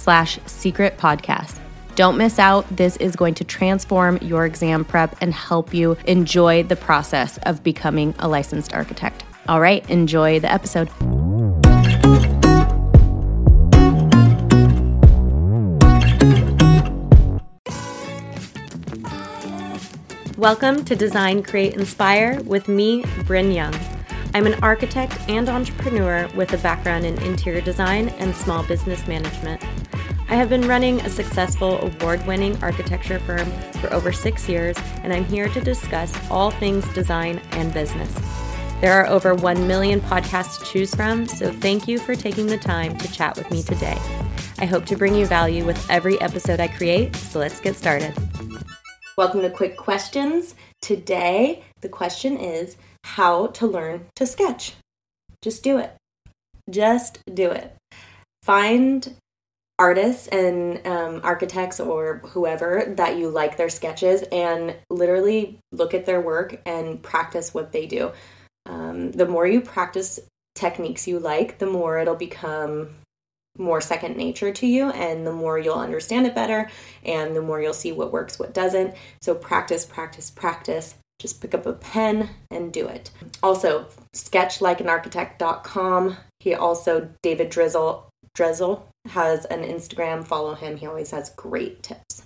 slash secret podcast. Don't miss out. This is going to transform your exam prep and help you enjoy the process of becoming a licensed architect. All right, enjoy the episode. Welcome to Design, Create, Inspire with me, Bryn Young. I'm an architect and entrepreneur with a background in interior design and small business management. I have been running a successful award winning architecture firm for over six years, and I'm here to discuss all things design and business. There are over 1 million podcasts to choose from, so thank you for taking the time to chat with me today. I hope to bring you value with every episode I create, so let's get started. Welcome to Quick Questions. Today, the question is how to learn to sketch. Just do it. Just do it. Find artists and um, architects or whoever that you like their sketches and literally look at their work and practice what they do. Um, the more you practice techniques you like, the more it'll become more second nature to you and the more you'll understand it better and the more you'll see what works, what doesn't. So practice, practice, practice. Just pick up a pen and do it. Also, sketchlikeanarchitect.com. He also, David Drazil, Drazil has an Instagram. Follow him. He always has great tips.